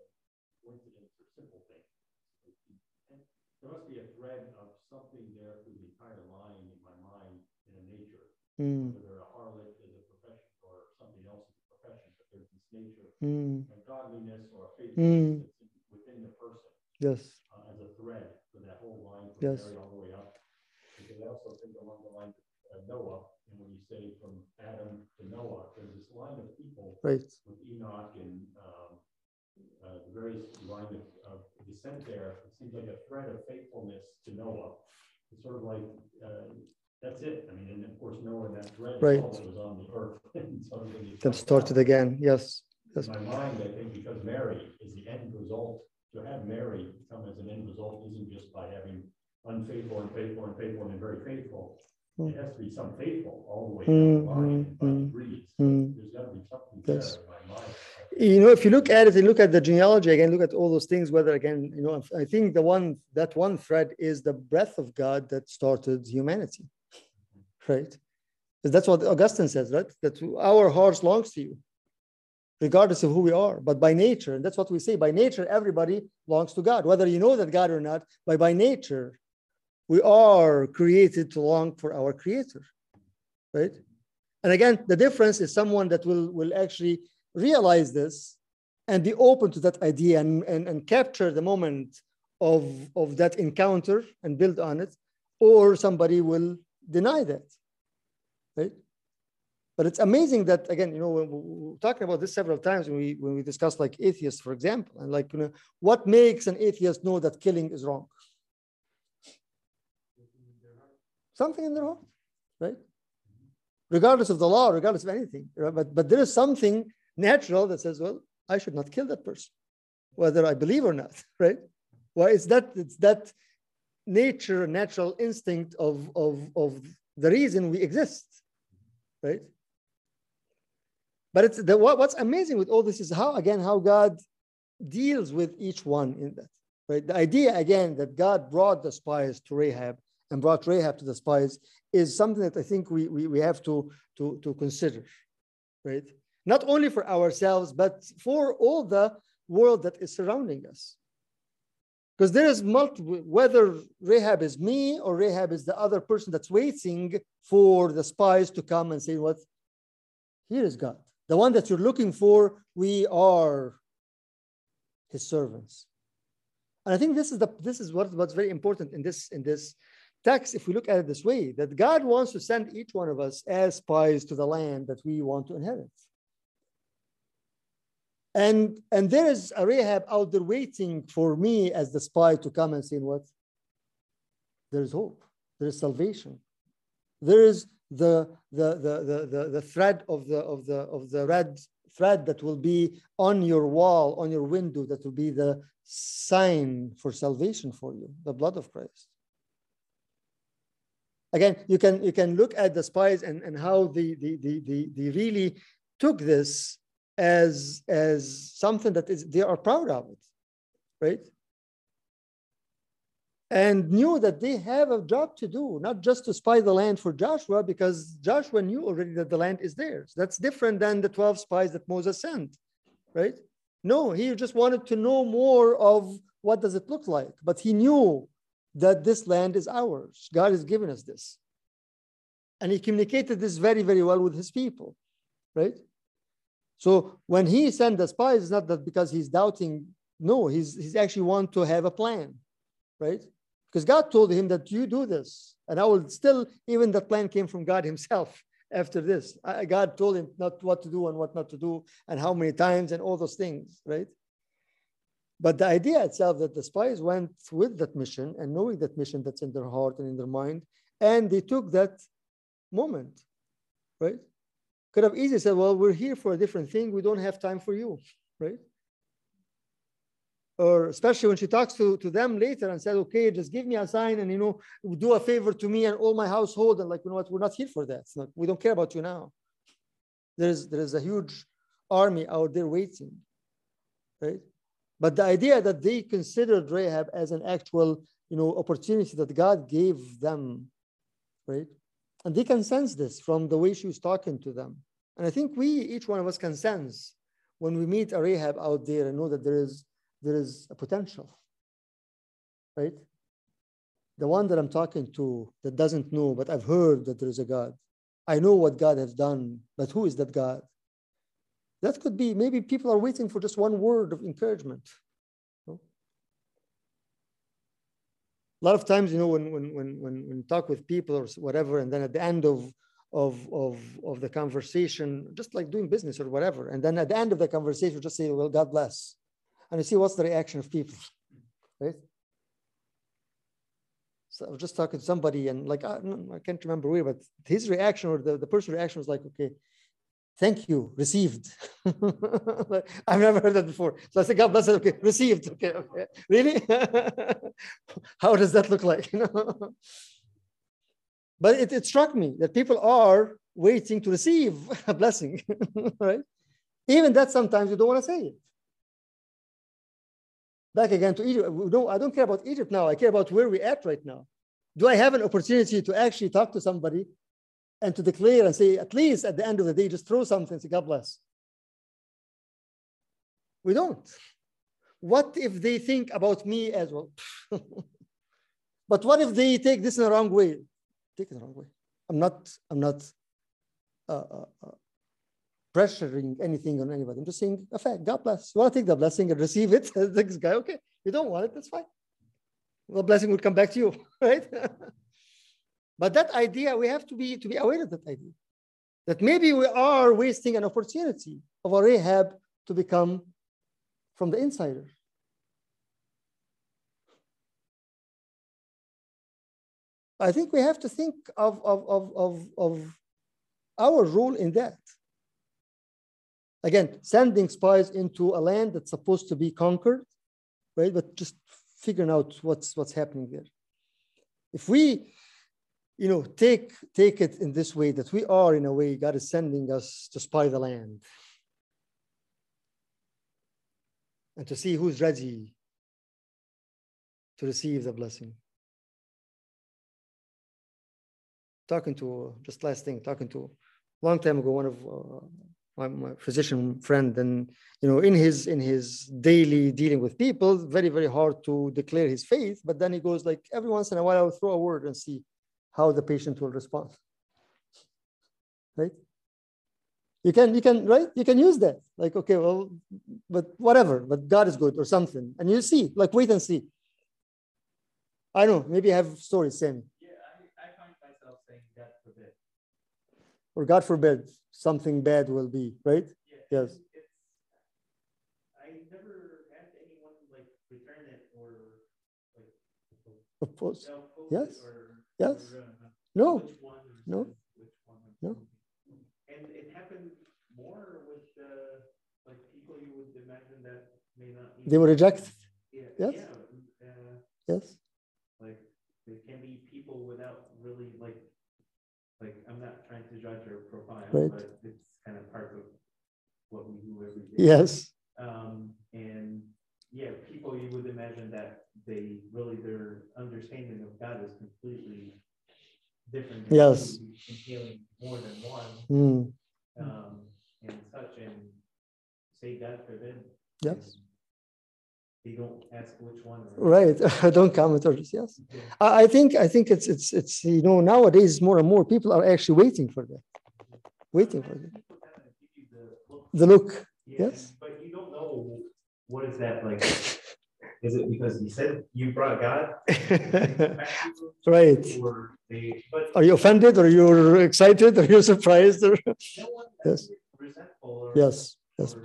coincidence or simple thing. And There must be a thread of something there through the entire line in my mind in a nature, Mm, whether a harlot is a profession or something else is a profession, but there's this nature mm, of godliness or faithfulness that's within the person yes. uh, as a thread for that whole line from Yes. All the way up. Because I also think along the lines of Noah, and when you say from Adam to Noah, there's this line of people Right. with Enoch and um, uh, the various line of, of descent there. It seems like a thread of faithfulness to Noah. It's sort of like uh, that's it. I mean, and of course Noah that thread Right. was on the earth. so Then started out. again. Yes. In my mind, I think because Mary is the end result, to have Mary come as an end result isn't just by having unfaithful and faithful and faithful and very faithful. Hmm. It has to be some faithful all the way hmm, down the hmm, line, but Mm, degrees. There's gotta be something there Yes. in my mind. You know, if you look at it and look at the genealogy again, look at all those things, whether again, you know, I think the one, that one thread is the breath of God that started humanity, right? Because that's what Augustine says, right? That our hearts longs to you, regardless of who we are. But by nature, and that's what we say, by nature, everybody longs to God, whether you know that God or not, by by nature, we are created to long for our creator, right? And again, the difference is someone that will, will actually realize this and be open to that idea and, and, and capture the moment of, of that encounter and build on it, or somebody will deny that, right? But it's amazing that again, you know, we're talking about this several times when we when we discuss like atheists, for example, and like you know, what makes an atheist know that killing is wrong? Something in their heart, right? Regardless of the law, regardless of anything, right? but but there is something natural that says, well, I should not kill that person, whether I believe or not, right? Well, it's that it's that nature, natural instinct of of of the reason we exist, right? But it's the what, what's amazing with all this is how again how God deals with each one in that. Right? The idea again that God brought the spies to Rahab and brought Rahab to the spies is something that I think we, we, we have to, to, to consider, right? Not only for ourselves, but for all the world that is surrounding us. Because there is multiple, whether Rahab is me or Rahab is the other person that's waiting for the spies to come and say, What? Here is God. The one that you're looking for, we are his servants. And I think this is the this is what, what's very important in this in this text, if we look at it this way, that God wants to send each one of us as spies to the land that we want to inherit. And, and there is a Rahab out there waiting for me as the spy to come and say, what? There is hope. There is salvation. There is the, the, the, the, the, the thread of the, of, the, of the red thread that will be on your wall, on your window, that will be the sign for salvation for you, the blood of Christ. Again, you can you can look at the spies and, and how they, they, they, they, they really took this as as something that is they are proud of it, right? And knew that they have a job to do, not just to spy the land for Joshua, because Joshua knew already that the land is theirs. That's different than the 12 spies that Moses sent, right? No, he just wanted to know more of what does it look like, but he knew that this land is ours. God has given us this. And he communicated this very, very well with his people, right? So when he sent the spies, it's not that because he's doubting. No, he's, he's actually want to have a plan, right? Because God told him that you do this. And I will still, even that plan came from God himself after this. God told him not what to do and what not to do and how many times and all those things, right? But the idea itself that the spies went with that mission and knowing that mission that's in their heart and in their mind, and they took that moment, right? Could have easily said, well, we're here for a different thing. We don't have time for you, right? Or especially when she talks to, to them later and said, okay, just give me a sign and, you know, do a favor to me and all my household. And like, you know what, we're not here for that. Not, we don't care about you now. There's, there's a huge army out there waiting, right? But the idea that they considered Rahab as an actual, you know, opportunity that God gave them, right? And they can sense this from the way she was talking to them. And I think we, each one of us, can sense when we meet a Rahab out there and know that there is there is a potential, right? The one that I'm talking to that doesn't know, but I've heard that there is a God. I know what God has done, but who is that God? That could be maybe people are waiting for just one word of encouragement. a lot of times, you know, when when when when when talk with people or whatever, and then at the end of of of of the conversation, just like doing business or whatever, and then at the end of the conversation, just say, "Well, God bless," and you see what's the reaction of people, right? So I was just talking to somebody, and like I, I can't remember where, but his reaction or the the person's reaction was like, "Okay, thank you, received. I've never heard that before. So I said, God bless it. Okay, received. Okay, okay. Really? How does that look like? but it, it struck me that people are waiting to receive a blessing, right? Even that sometimes you don't want to say it. Back again to Egypt. No, I don't care about Egypt now. I care about where we're at right now. Do I have an opportunity to actually talk to somebody and to declare and say, at least at the end of the day, just throw something say, God bless. We don't. What if they think about me as well? but what if they take this in the wrong way? Take it the wrong way. I'm not, I'm not uh, uh, uh, pressuring anything on anybody. I'm just saying a fact. God bless. You want to take the blessing and receive it? this guy, okay. You don't want it, that's fine. The blessing will come back to you, right? But that idea, we have to be to be aware of that idea. that maybe we are wasting an opportunity of a Rahab to become from the insider. I think we have to think of, of, of, of, of our role in that. Again, sending spies into a land that's supposed to be conquered, right? But just figuring out what's what's happening there. If we, you know, take take it in this way that we are in a way God is sending us to spy the land and to see who's ready to receive the blessing. Talking to just last thing, talking to long time ago, one of uh, my, my physician friend, and you know, in his in his daily dealing with people, very very hard to declare his faith. But then he goes like every once in a while, I'll throw a word and see how the patient will respond. Right? You can you can right you can use that like okay well but whatever but God is good or something and you see like wait and see. I know maybe I have stories same Yeah, I, I find myself saying God forbid. or God forbid something bad will be right. Yeah. Yes. It's, I never had anyone like return or like Of course. Yes. Yes. No. Which one or No. says which one or No. And it happened more with the, like, people you would imagine that may not. They were rejected. Yeah, Yes. yeah, uh, Yes. like, there can be people without really like, like, I'm not trying to judge your profile, Right. but it's kind of part of what we do every day. Yes. Um, and yeah, people you would imagine that they really, their understanding of God is completely different. Yes. you, Entailing more than one, Mm. um, and such, and say God forbid. Yes. They don't ask which one. Right. Don't comment or yes. Yeah. I, think I think it's it's it's you know nowadays more and more people are actually waiting for that. Waiting for that. people kind of give you the look, The look. yeah, yes. But you don't know, what is that like? Is it because you said you brought God? back to you? right. Or they, but Are you offended or you're excited or you're surprised or no Yes. resentful or. yes. Yes. or-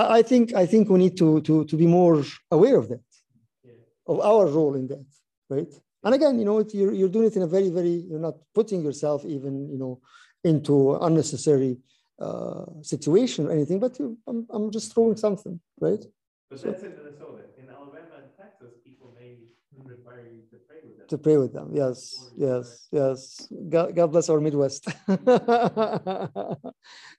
I, I think I think we need to to to be more aware of that, Yeah. of our role in that, right? And again, you know, it, you're you're doing it in a very very you're not putting yourself even you know into unnecessary uh, situation or anything, but you, I'm I'm just throwing something, right? But that's in Minnesota. In Alabama and Texas, people may require you to pray with them. Yes, yes, yes. God, God bless our Midwest. no,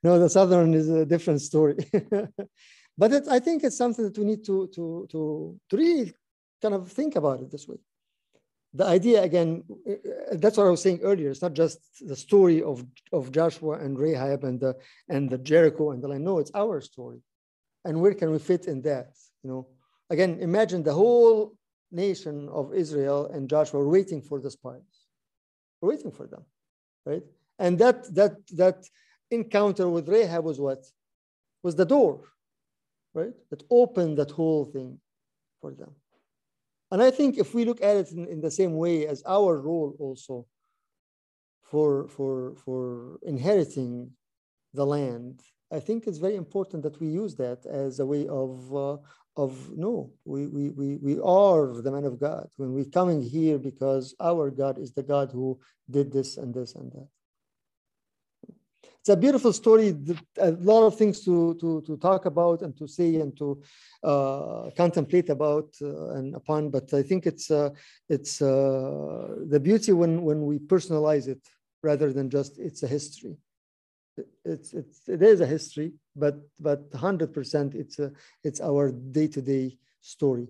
the Southern is a different story. but it, I think it's something that we need to, to, to, to really kind of think about it this way. The idea, again, uh, that's what I was saying earlier. It's not just the story of, of Joshua and Rahab and the, and the Jericho and the land. No, it's our story. And where can we fit in that? You know, again, imagine the whole nation of Israel and Joshua were waiting for the spies. We're waiting for them, right? And that that that encounter with Rahab was what? Was the door, right? That opened that whole thing for them. And I think if we look at it in, in the same way as our role also for for for inheriting the land, I think it's very important that we use that as a way of uh, of no, we, we, we, we are the man of God when we're coming here because our God is the God who did this and this and that. It's a beautiful story, a lot of things to, to, to talk about and to say and to uh, contemplate about uh, and upon, but I think it's, uh, it's uh, the beauty when, when we personalize it rather than just it's a history it's it's it is a history, but but hundred percent it's a it's our day to day story,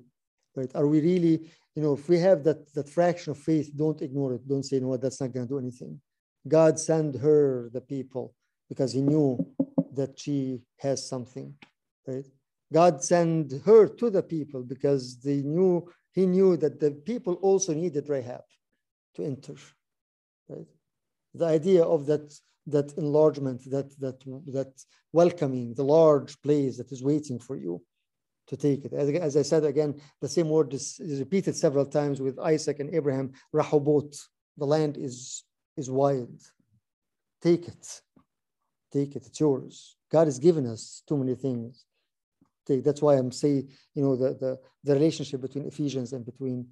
right? Are we really you know if we have that that fraction of faith, don't ignore it. Don't say no, that's not going to do anything. God sent her the people because He knew that she has something, right? God sent her to the people because they knew He knew that the people also needed Rahab to enter, right? The idea of that that enlargement, that that that welcoming, the large place that is waiting for you to take it. As, as I said again, the same word is, is, repeated several times with Isaac and Abraham. Rahobot, the land is is wild. Take it, take it. It's yours. God has given us too many things. Take. That's why I'm saying, you know, the, the, the relationship between Ephesians and between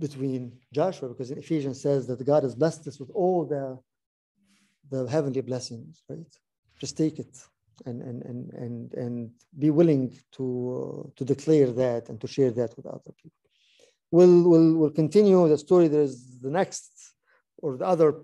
between Joshua, because Ephesians says that God has blessed us with all the the heavenly blessings, right? Just take it and and and and and be willing to uh, to declare that and to share that with other people. We'll we'll we'll continue the story. There's the next or the other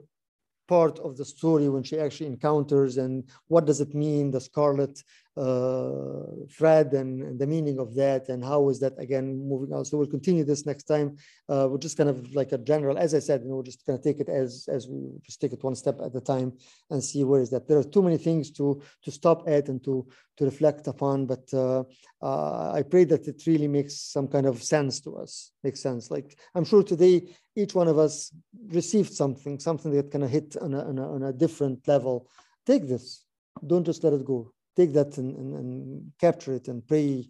part of the story when she actually encounters and what does it mean the scarlet thread and, and, the meaning of that and how is that again moving on. So we'll continue this next time. Uh, we're just kind of like a general as i said you know we're just going to take it as as we just take it one step at a time and see where is that. There are too many things to to stop at and to to reflect upon but uh, uh i pray that it really makes some kind of sense to us makes sense. Like i'm sure today each one of us received something something that kind of hit on a, on a, on a different level. Take this. Don't just let it go take that and, and, and capture it and pray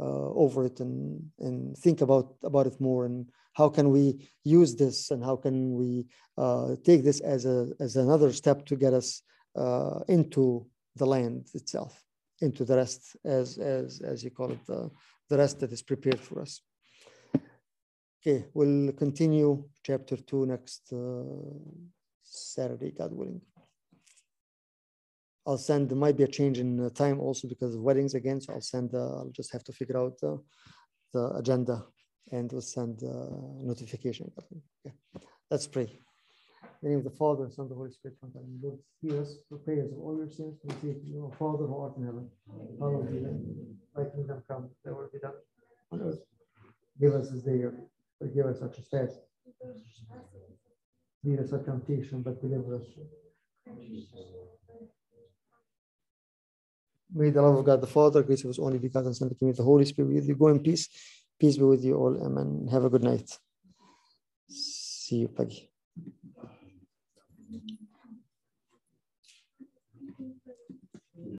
uh, over it and, and think about, about it more and how can we use this and how can we uh, take this as, a, as another step to get us uh, into the land itself, into the rest, as, as, as you call it, the, the rest that is prepared for us. Okay, we'll continue chapter two next uh, Saturday, God willing. I'll send, there might be a change in uh, time also because of weddings again. So I'll send, uh, I'll just have to figure out uh, the agenda and we'll send uh, notification. Okay. Let's pray. In the name of the Father, and Son, the Holy Spirit, one time. Lord, hear us for prayers of all your sins. We to you, Father who art in heaven, hallowed be. Thy kingdom come, thy will be done on earth. Give us this day, forgive us our trespasses. Lead us not temptation, but deliver us. May the love of God the Father, grace of His only begotten Son, the community of the Holy Spirit with you. Go in peace. Peace be with you all. Amen. Have a good night. See you, Peggy.